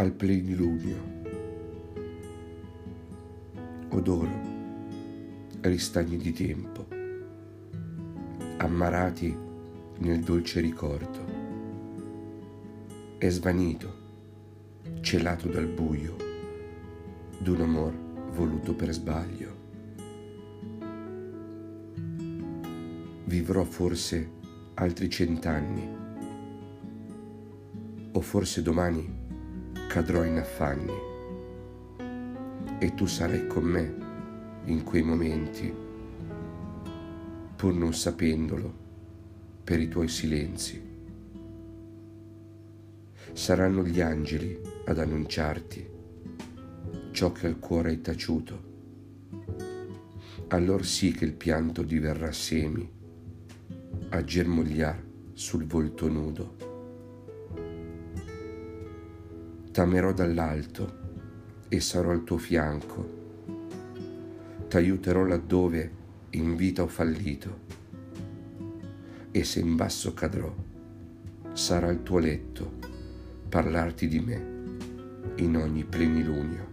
al plenilunio. Odoro, ristagni di tempo, ammarati nel dolce ricordo. È svanito, celato dal buio, d'un amor voluto per sbaglio. Vivrò forse altri cent'anni, o forse domani cadrò in affanni e tu sarai con me in quei momenti, pur non sapendolo per i tuoi silenzi. Saranno gli angeli ad annunciarti ciò che al cuore hai taciuto. Allor sì che il pianto diverrà semi a germogliar sul volto nudo. T'amerò dall'alto e sarò al tuo fianco. T'aiuterò laddove in vita ho fallito. E se in basso cadrò, sarà il tuo letto parlarti di me in ogni plenilunio.